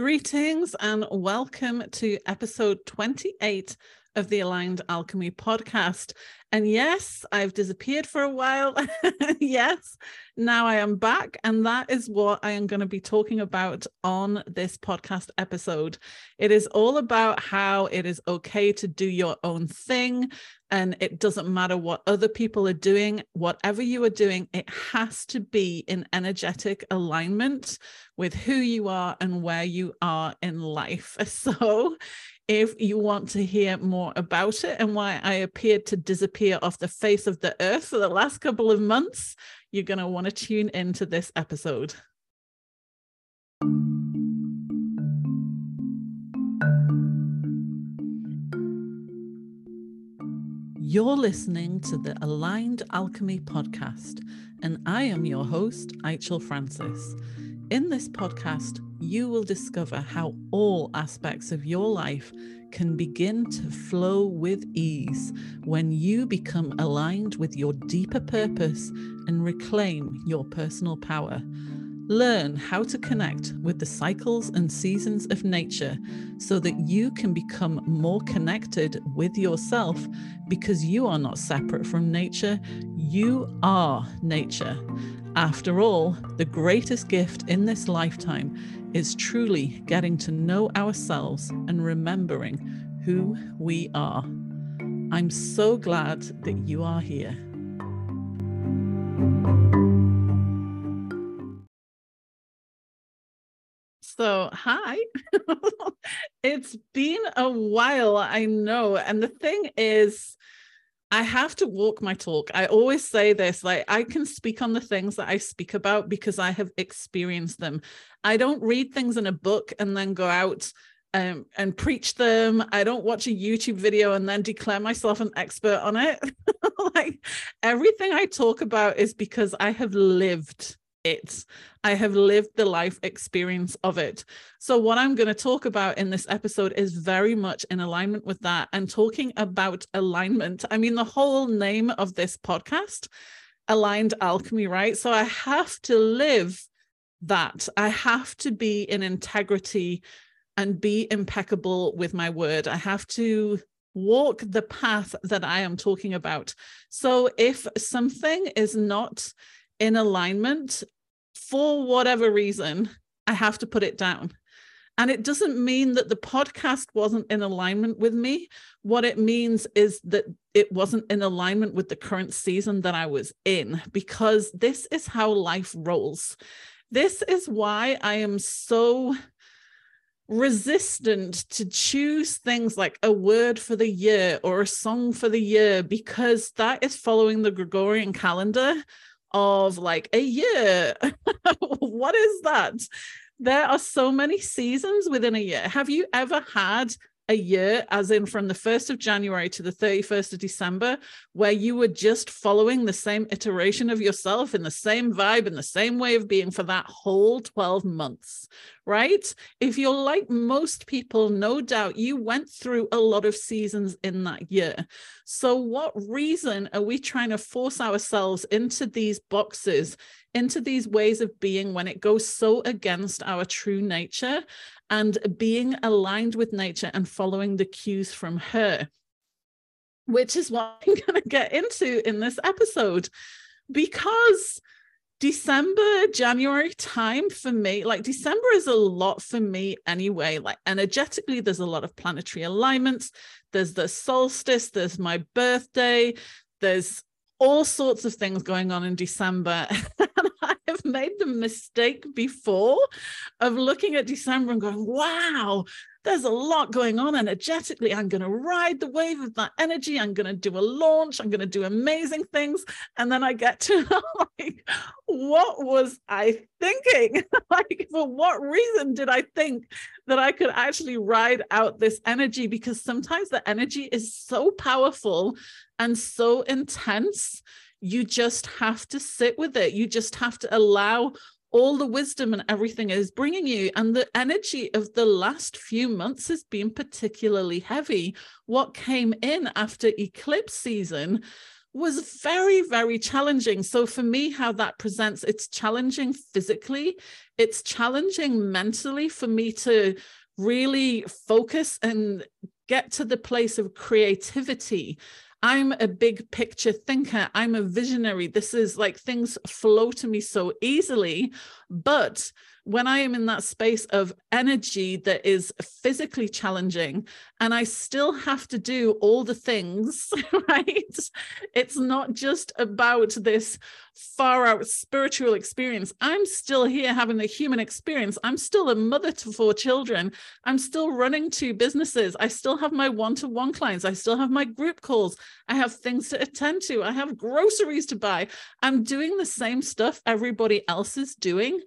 Greetings and welcome to episode 28 of the Aligned Alchemy podcast. And yes, I've disappeared for a while. yes, now I am back. And that is what I am going to be talking about on this podcast episode. It is all about how it is okay to do your own thing. And it doesn't matter what other people are doing, whatever you are doing, it has to be in energetic alignment with who you are and where you are in life. So if you want to hear more about it and why I appeared to disappear off the face of the earth for the last couple of months, you're going to want to tune into this episode. You're listening to the Aligned Alchemy podcast, and I am your host, Aichel Francis. In this podcast, you will discover how all aspects of your life can begin to flow with ease when you become aligned with your deeper purpose and reclaim your personal power. Learn how to connect with the cycles and seasons of nature so that you can become more connected with yourself because you are not separate from nature, you are nature. After all, the greatest gift in this lifetime is truly getting to know ourselves and remembering who we are. I'm so glad that you are here. So, hi. it's been a while, I know. And the thing is, I have to walk my talk. I always say this like, I can speak on the things that I speak about because I have experienced them. I don't read things in a book and then go out um, and preach them. I don't watch a YouTube video and then declare myself an expert on it. like, everything I talk about is because I have lived it. I have lived the life experience of it. So, what I'm going to talk about in this episode is very much in alignment with that and talking about alignment. I mean, the whole name of this podcast, Aligned Alchemy, right? So, I have to live that. I have to be in integrity and be impeccable with my word. I have to walk the path that I am talking about. So, if something is not in alignment for whatever reason, I have to put it down. And it doesn't mean that the podcast wasn't in alignment with me. What it means is that it wasn't in alignment with the current season that I was in, because this is how life rolls. This is why I am so resistant to choose things like a word for the year or a song for the year, because that is following the Gregorian calendar of like a year. what is that? There are so many seasons within a year. Have you ever had a year, as in from the 1st of January to the 31st of December, where you were just following the same iteration of yourself in the same vibe and the same way of being for that whole 12 months, right? If you're like most people, no doubt you went through a lot of seasons in that year. So, what reason are we trying to force ourselves into these boxes? into these ways of being when it goes so against our true nature and being aligned with nature and following the cues from her, which is what I'm going to get into in this episode. Because December, January time for me, like December is a lot for me anyway. Like energetically, there's a lot of planetary alignments. There's the solstice, there's my birthday, there's all sorts of things going on in December. and I have made the mistake before of looking at December and going, wow, there's a lot going on energetically. I'm going to ride the wave of that energy. I'm going to do a launch. I'm going to do amazing things. And then I get to like, what was I thinking? like, for what reason did I think that I could actually ride out this energy? Because sometimes the energy is so powerful and so intense. You just have to sit with it. You just have to allow all the wisdom and everything is bringing you. And the energy of the last few months has been particularly heavy. What came in after eclipse season was very, very challenging. So, for me, how that presents, it's challenging physically, it's challenging mentally for me to really focus and get to the place of creativity. I'm a big picture thinker. I'm a visionary. This is like things flow to me so easily. But when I am in that space of energy that is physically challenging and I still have to do all the things, right? It's not just about this far out spiritual experience. I'm still here having the human experience. I'm still a mother to four children. I'm still running two businesses. I still have my one to one clients. I still have my group calls. I have things to attend to. I have groceries to buy. I'm doing the same stuff everybody else is doing.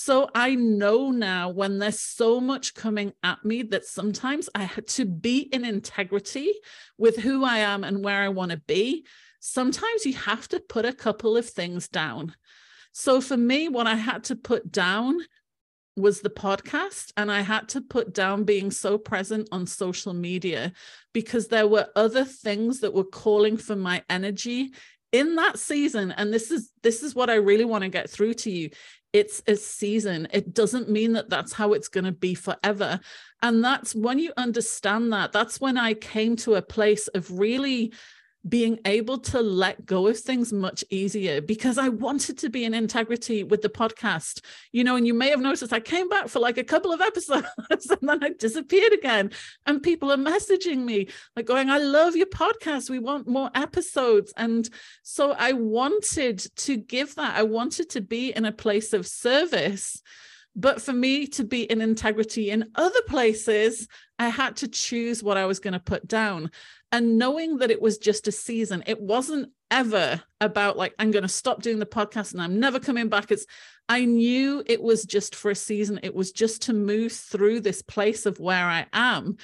So I know now when there's so much coming at me that sometimes I had to be in integrity with who I am and where I want to be. Sometimes you have to put a couple of things down. So for me, what I had to put down was the podcast and i had to put down being so present on social media because there were other things that were calling for my energy in that season and this is this is what i really want to get through to you it's a season. It doesn't mean that that's how it's going to be forever. And that's when you understand that, that's when I came to a place of really being able to let go of things much easier because I wanted to be in integrity with the podcast. You know, and you may have noticed I came back for like a couple of episodes and then I disappeared again. And people are messaging me, like going, I love your podcast. We want more episodes. And so I wanted to give that, I wanted to be in a place of service. But for me to be in integrity in other places, I had to choose what I was going to put down and knowing that it was just a season it wasn't ever about like i'm going to stop doing the podcast and i'm never coming back. It's i knew it was just for a season. It was just to move through this place of where i am.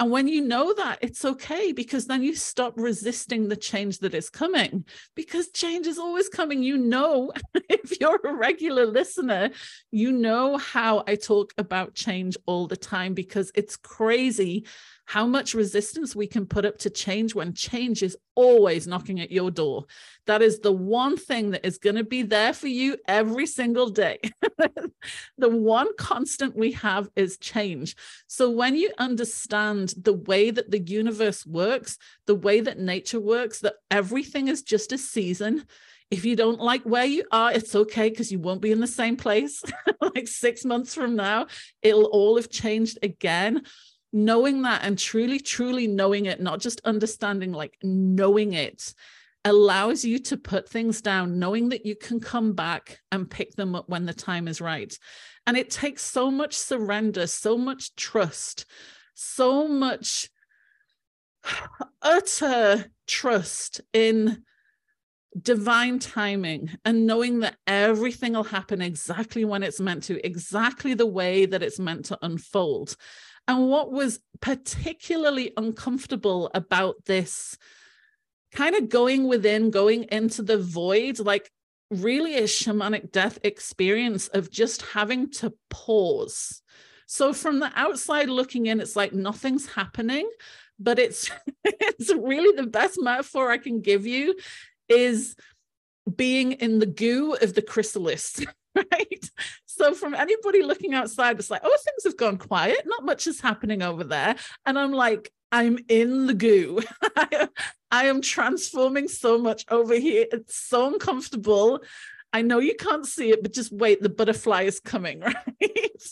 And when you know that it's okay because then you stop resisting the change that is coming because change is always coming. You know if you're a regular listener you know how i talk about change all the time because it's crazy how much resistance we can put up to change when change is always knocking at your door. That is the one thing that is going to be there for you every single day. the one constant we have is change. So when you understand the way that the universe works, the way that nature works, that everything is just a season. If you don't like where you are, it's okay because you won't be in the same place. like six months from now, it'll all have changed again knowing that and truly, truly knowing it, not just understanding, like knowing it allows you to put things down, knowing that you can come back and pick them up when the time is right. And it takes so much surrender, so much trust, so much utter trust in divine timing and knowing that everything will happen exactly when it's meant to, exactly the way that it's meant to unfold. And what was particularly uncomfortable about this kind of going within, going into the void, like really a shamanic death experience of just having to pause. So from the outside looking in, it's like nothing's happening, but it's it's really the best metaphor I can give you is being in the goo of the chrysalis. right? So from anybody looking outside, it's like, oh, things have gone quiet. Not much is happening over there. And I'm like, I'm in the goo. I am transforming so much over here. It's so uncomfortable. I know you can't see it, but just wait, the butterfly is coming, right?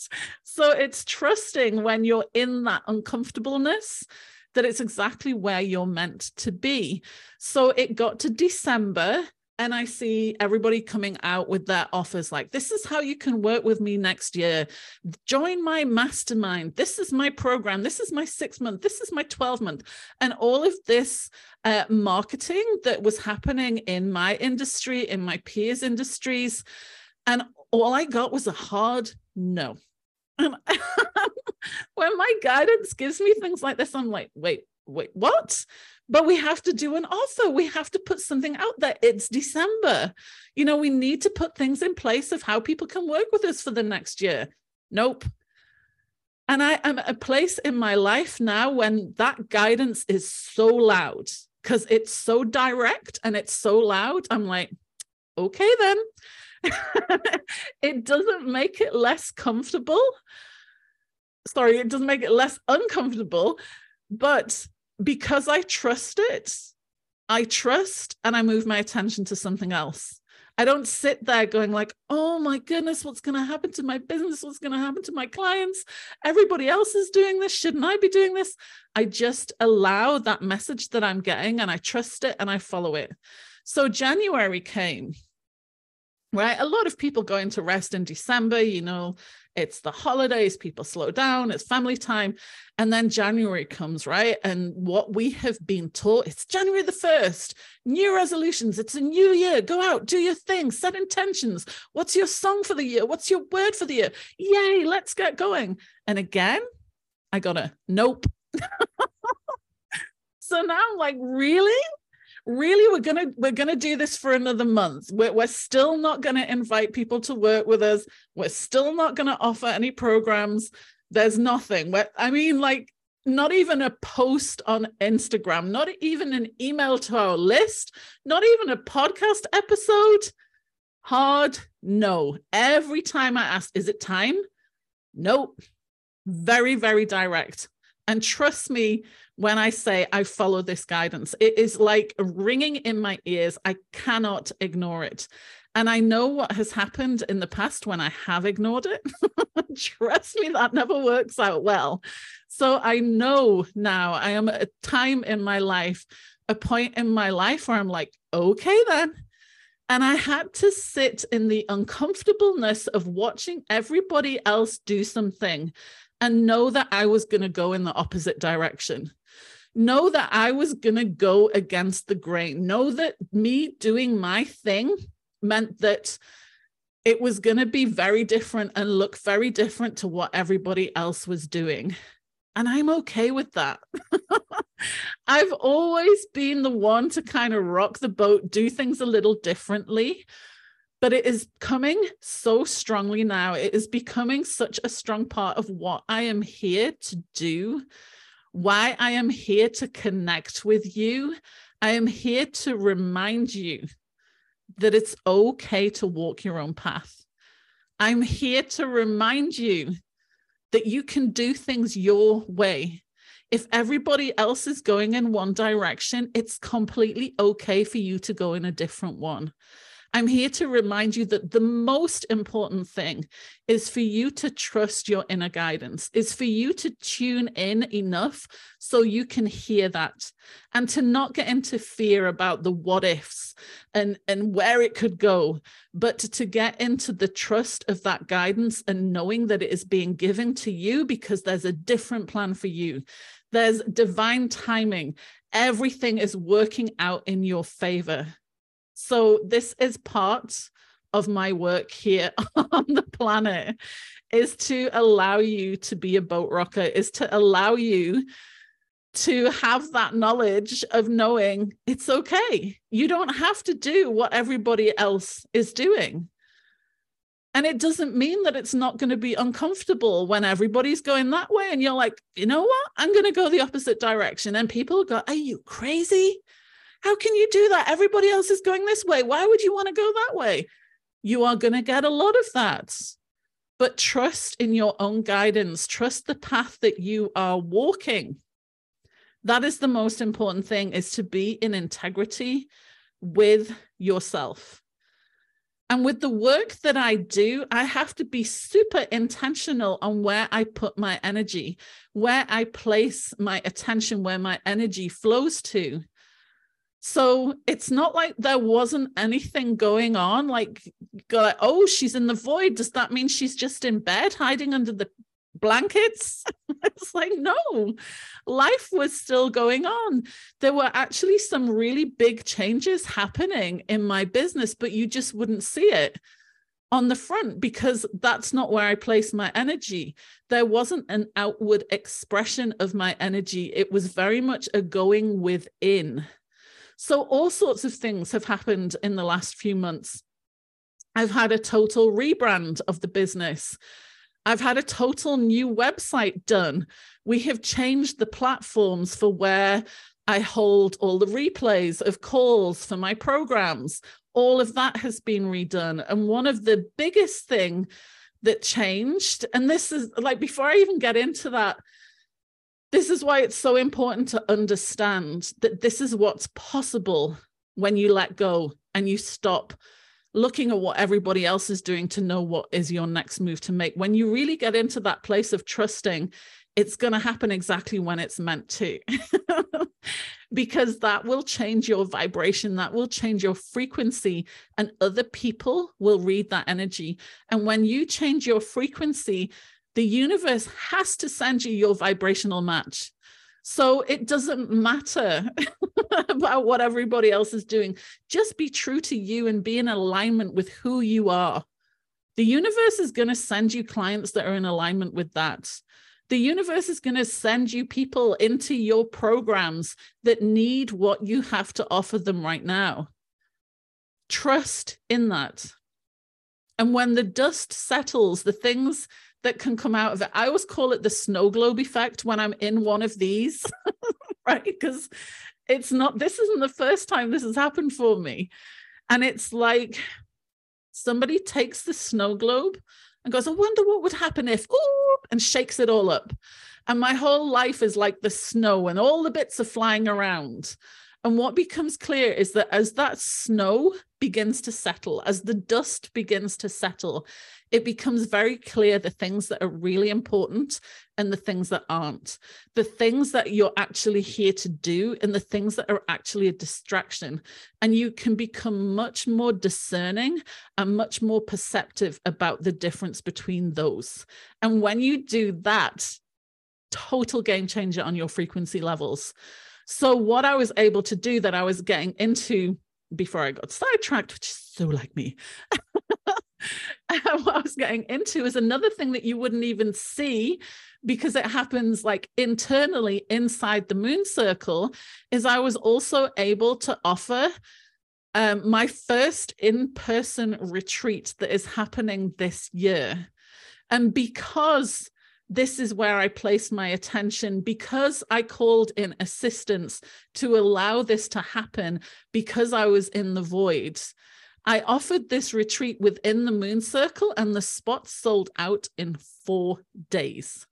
so it's trusting when you're in that uncomfortableness that it's exactly where you're meant to be. So it got to December and I see everybody coming out with their offers like, this is how you can work with me next year. Join my mastermind. This is my program. This is my six month. This is my 12 month. And all of this uh, marketing that was happening in my industry, in my peers' industries. And all I got was a hard no. And when my guidance gives me things like this, I'm like, wait, wait, what? But we have to do an offer. We have to put something out there. It's December. You know, we need to put things in place of how people can work with us for the next year. Nope. And I am at a place in my life now when that guidance is so loud. because it's so direct and it's so loud. I'm like, okay, then. it doesn't make it less comfortable. Sorry, it doesn't make it less uncomfortable, but because I trust it, I trust and I move my attention to something else. I don't sit there going like, "Oh my goodness, what's going to happen to my business? What's going to happen to my clients? Everybody else is doing this. Shouldn't I be doing this?" I just allow that message that I'm getting and I trust it and I follow it. So January came right? A lot of people go into rest in December, you know, it's the holidays, people slow down, it's family time. And then January comes, right? And what we have been taught, it's January the 1st, new resolutions, it's a new year. Go out, do your thing, set intentions. What's your song for the year? What's your word for the year? Yay, let's get going. And again, I got a nope. so now I'm like, really? Really we're gonna we're gonna do this for another month. We're, we're still not gonna invite people to work with us. We're still not gonna offer any programs. There's nothing. We're, i mean like not even a post on instagram not even an email to our list not even a podcast episode. Hard no. Every time i ask is it time? Nope. Very very direct. And trust me when I say I follow this guidance. It is like ringing in my ears. I cannot ignore it. And I know what has happened in the past when I have ignored it. Trust me, that never works out well. So I know now I am at a time in my life, a point in my life where I'm like, okay, then. And I had to sit in the uncomfortableness of watching everybody else do something and know that I was going to go in the opposite direction. Know that I was going to go against the grain. Know that me doing my thing meant that it was going to be very different and look very different to what everybody else was doing. And I'm okay with that. I've always been the one to kind of rock the boat, do things a little differently but it is coming so strongly now. It is becoming such a strong part of what I am here to do, why I am here to connect with you. I am here to remind you that it's okay to walk your own path. I'm here to remind you that you can do things your way. If everybody else is going in one direction, it's completely okay for you to go in a different one. I'm here to remind you that the most important thing is for you to trust your inner guidance, is for you to tune in enough so you can hear that and to not get into fear about the what ifs and, and where it could go, but to, to get into the trust of that guidance and knowing that it is being given to you because there's a different plan for you. There's divine timing. Everything is working out in your favor. So this is part of my work here on the planet is to allow you to be a boat rocker, is to allow you to have that knowledge of knowing it's okay. You don't have to do what everybody else is doing. And it doesn't mean that it's not going to be uncomfortable when everybody's going that way. And you're like, you know what? I'm going to go the opposite direction. And people go, Are you crazy? How can you do that? Everybody else is going this way. Why would you want to go that way? You are going to get a lot of that. But trust in your own guidance, trust the path that you are walking. That is the most important thing is to be in integrity with yourself. And with the work that I do, I have to be super intentional on where I put my energy, where I place my attention, where my energy flows to. So it's not like there wasn't anything going on. Like, like, oh, she's in the void. Does that mean she's just in bed hiding under the blankets? it's like, no, life was still going on. There were actually some really big changes happening in my business, but you just wouldn't see it on the front because that's not where I place my energy. There wasn't an outward expression of my energy, it was very much a going within. So, all sorts of things have happened in the last few months. I've had a total rebrand of the business. I've had a total new website done. We have changed the platforms for where I hold all the replays of calls for my programs. All of that has been redone. And one of the biggest thing that changed, and this is like before I even get into that, this is why it's so important to understand that this is what's possible when you let go and you stop looking at what everybody else is doing to know what is your next move to make. When you really get into that place of trusting, it's going to happen exactly when it's meant to. because that will change your vibration, that will change your frequency, and other people will read that energy. And when you change your frequency, the universe has to send you your vibrational match. So it doesn't matter about what everybody else is doing. Just be true to you and be in alignment with who you are. The universe is going to send you clients that are in alignment with that. The universe is going to send you people into your programs that need what you have to offer them right now. Trust in that. And when the dust settles, the things that can come out of it. I always call it the snow globe effect when I'm in one of these, right? Because it's not, this isn't the first time this has happened for me. And it's like somebody takes the snow globe and goes, I wonder what would happen if, ooh, and shakes it all up. And my whole life is like the snow and all the bits are flying around. And what becomes clear is that as that snow begins to settle, as the dust begins to settle, it becomes very clear the things that are really important and the things that aren't, the things that you're actually here to do and the things that are actually a distraction. And you can become much more discerning and much more perceptive about the difference between those. And when you do that, total game changer on your frequency levels. So, what I was able to do that I was getting into before I got sidetracked, which is so like me. what I was getting into is another thing that you wouldn't even see because it happens like internally inside the moon circle is I was also able to offer um, my first in-person retreat that is happening this year. And because this is where I placed my attention because I called in assistance to allow this to happen because I was in the void. I offered this retreat within the moon circle, and the spots sold out in four days.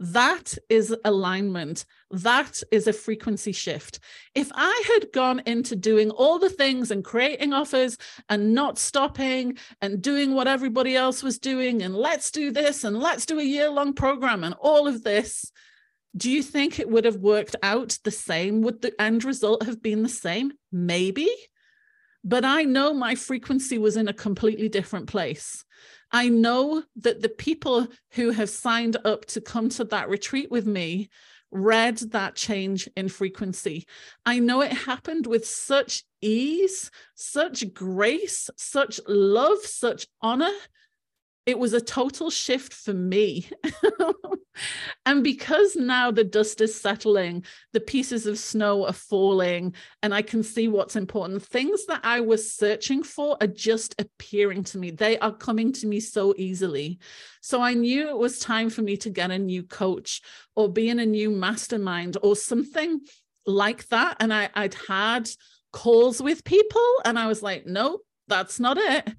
That is alignment. That is a frequency shift. If I had gone into doing all the things and creating offers and not stopping and doing what everybody else was doing, and let's do this and let's do a year long program and all of this, do you think it would have worked out the same? Would the end result have been the same? Maybe. But I know my frequency was in a completely different place. I know that the people who have signed up to come to that retreat with me read that change in frequency. I know it happened with such ease, such grace, such love, such honor it was a total shift for me. and because now the dust is settling, the pieces of snow are falling, and I can see what's important, things that I was searching for are just appearing to me. They are coming to me so easily. So I knew it was time for me to get a new coach or be in a new mastermind or something like that. And I, I'd had calls with people, and I was like, nope, that's not it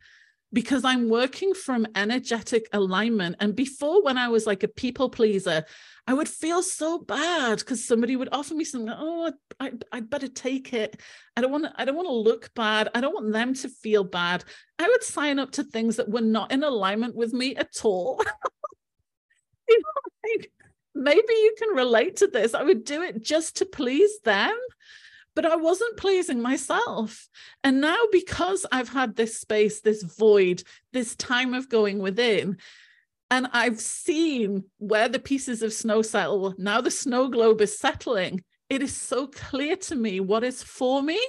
because I'm working from energetic alignment. And before, when I was like a people pleaser, I would feel so bad because somebody would offer me something. Oh, I, I'd better take it. I don't want to. I don't want to look bad. I don't want them to feel bad. I would sign up to things that were not in alignment with me at all. you know, like maybe you can relate to this. I would do it just to please them but I wasn't pleasing myself. And now, because I've had this space, this void, this time of going within, and I've seen where the pieces of snow settle, now the snow globe is settling. It is so clear to me what is for me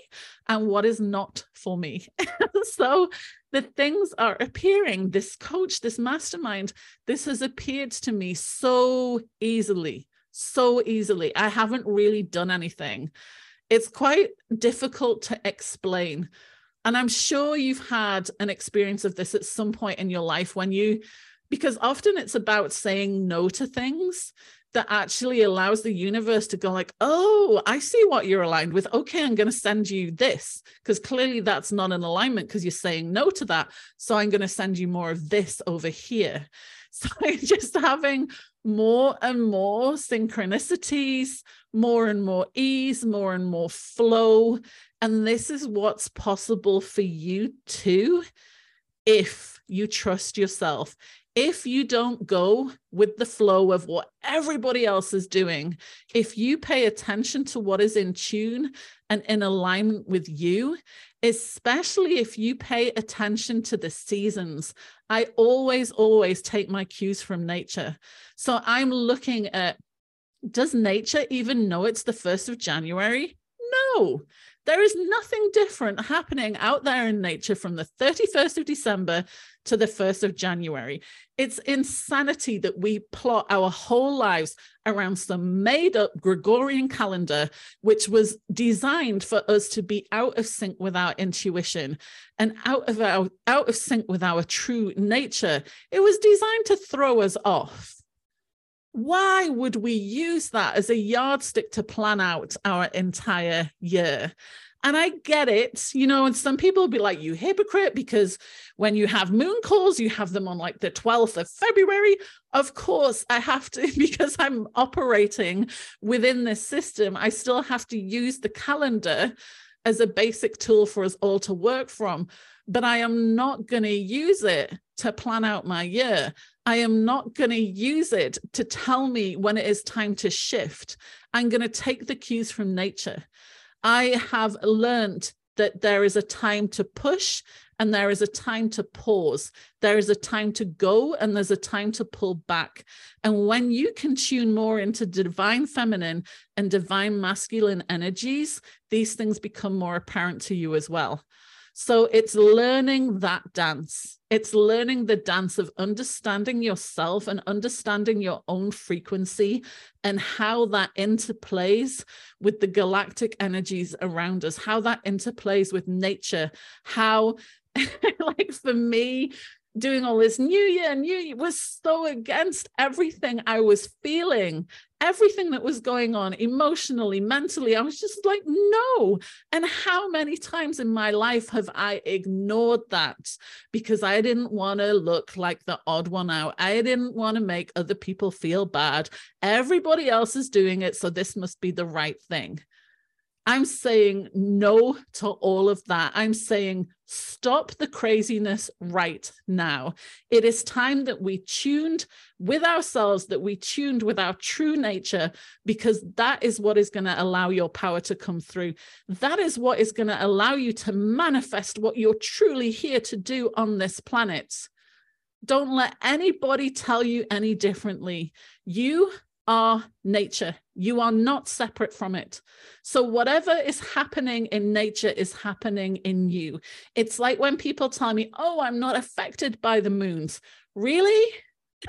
and what is not for me. so the things are appearing. This coach, this mastermind, this has appeared to me so easily, so easily. I haven't really done anything it's quite difficult to explain. And I'm sure you've had an experience of this at some point in your life when you because often it's about saying no to things that actually allows the universe to go like oh i see what you're aligned with. Okay i'm going to send you this. Because clearly that's not an alignment because you're saying no to that. So i'm going to send you more of this over here. So just having more and more synchronicities more and more ease more and more flow. And this is what's possible for you too if you trust yourself if you don't go with the flow of what everybody else is doing, if you pay attention to what is in tune and in alignment with you, especially if you pay attention to the seasons, I always, always take my cues from nature. So I'm looking at does nature even know it's the 1st of January? No. There is nothing different happening out there in nature from the 31st of December to the 1st of January. It's insanity that we plot our whole lives around some made up Gregorian calendar, which was designed for us to be out of sync with our intuition and out of our out of sync with our true nature. It was designed to throw us off why would we use that as a yardstick to plan out our entire year? And I get it, you know, and some people will be like, you hypocrite, because when you have moon calls, you have them on like the 12th of February. Of course, I have to, because I'm operating within this system, I still have to use the calendar as a basic tool for us all to work from. But I am not going to use it to plan out my year. I am not going to use it to tell me when it is time to shift. I'm going to take the cues from nature. I have learned that there is a time to push and there is a time to pause. There is a time to go and there's a time to pull back. And when you can tune more into divine feminine and divine masculine energies, these things become more apparent to you as well. So it's learning that dance. It's learning the dance of understanding yourself and understanding your own frequency and how that interplays with the galactic energies around us, how that interplays with nature, how, like for me, doing all this new year, new year was so against everything I was feeling, everything that was going on emotionally, mentally. I was just like, no. And how many times in my life have I ignored that because I didn't want to look like the odd one out? I didn't want to make other people feel bad. Everybody else is doing it, so this must be the right thing. I'm saying no to all of that. I'm saying stop the craziness right now. It is time that we tuned with ourselves, that we tuned with our true nature, because that is what is going to allow your power to come through. That is what is going to allow you to manifest what you're truly here to do on this planet. Don't let anybody tell you any differently. You are nature. You are not separate from it. So, whatever is happening in nature is happening in you. It's like when people tell me, Oh, I'm not affected by the moons. Really?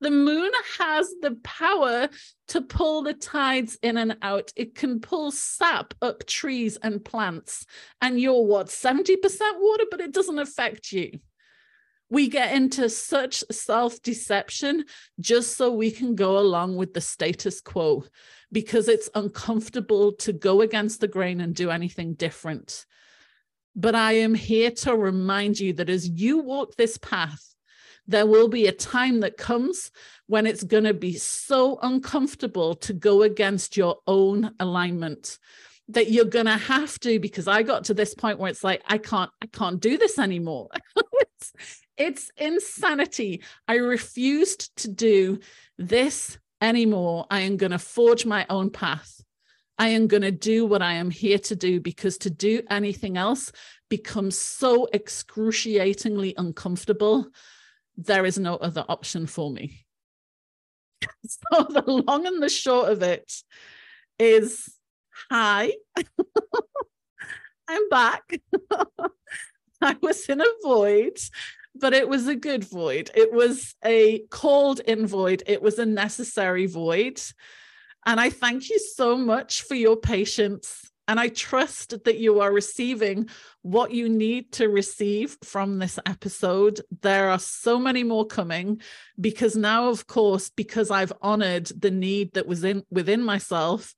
the moon has the power to pull the tides in and out. It can pull sap up trees and plants. And you're what, 70% water, but it doesn't affect you we get into such self deception just so we can go along with the status quo because it's uncomfortable to go against the grain and do anything different. But I am here to remind you that as you walk this path, there will be a time that comes when it's going to be so uncomfortable to go against your own alignment that you're going to have to because i got to this point where it's like i can't i can't do this anymore it's, it's insanity. I refused to do this anymore. I am going to forge my own path. I am going to do what I am here to do because to do anything else becomes so excruciatingly uncomfortable. There is no other option for me. So, the long and the short of it is hi, I'm back. I was in a void but it was a good void. It was a called in void. It was a necessary void. And I thank you so much for your patience And I trust that you are receiving what you need to receive from this episode. There are so many more coming because now, of course, because I've honored the need that was in within myself,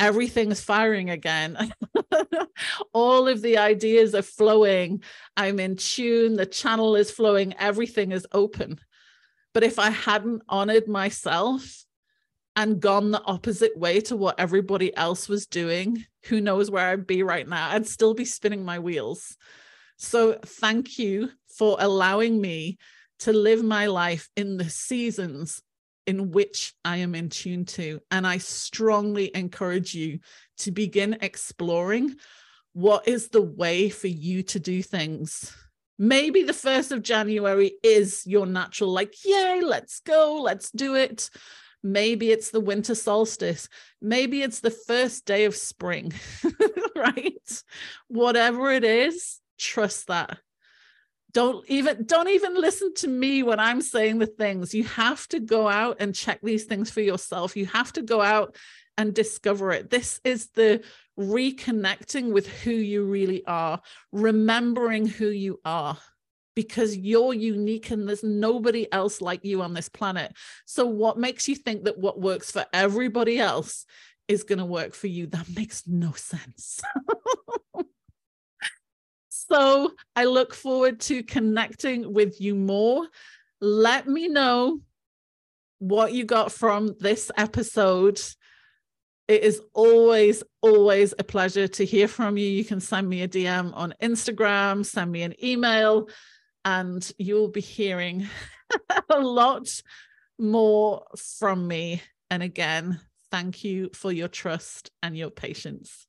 everything is firing again. All of the ideas are flowing. I'm in tune. The channel is flowing. Everything is open. But if I hadn't honored myself and gone the opposite way to what everybody else was doing, who knows where I'd be right now? I'd still be spinning my wheels. So thank you for allowing me to live my life in the seasons in which I am in tune to. And I strongly encourage you to begin exploring what is the way for you to do things. Maybe the 1st of January is your natural, like, yay, let's go, let's do it. Maybe it's the winter solstice. Maybe it's the first day of spring, right? Whatever it is, trust that don't even don't even listen to me when i'm saying the things. You have to go out and check these things for yourself. You have to go out and discover it. This is the reconnecting with who you really are remembering who you are because you're unique and there's nobody else like you on this planet. So what makes you think that what works for everybody else is going to work for you? That makes no sense So I look forward to connecting with you more. Let me know what you got from this episode. It is always, always a pleasure to hear from you. You can send me a DM on Instagram, send me an email, and you'll be hearing a lot more from me. And again, thank you for your trust and your patience.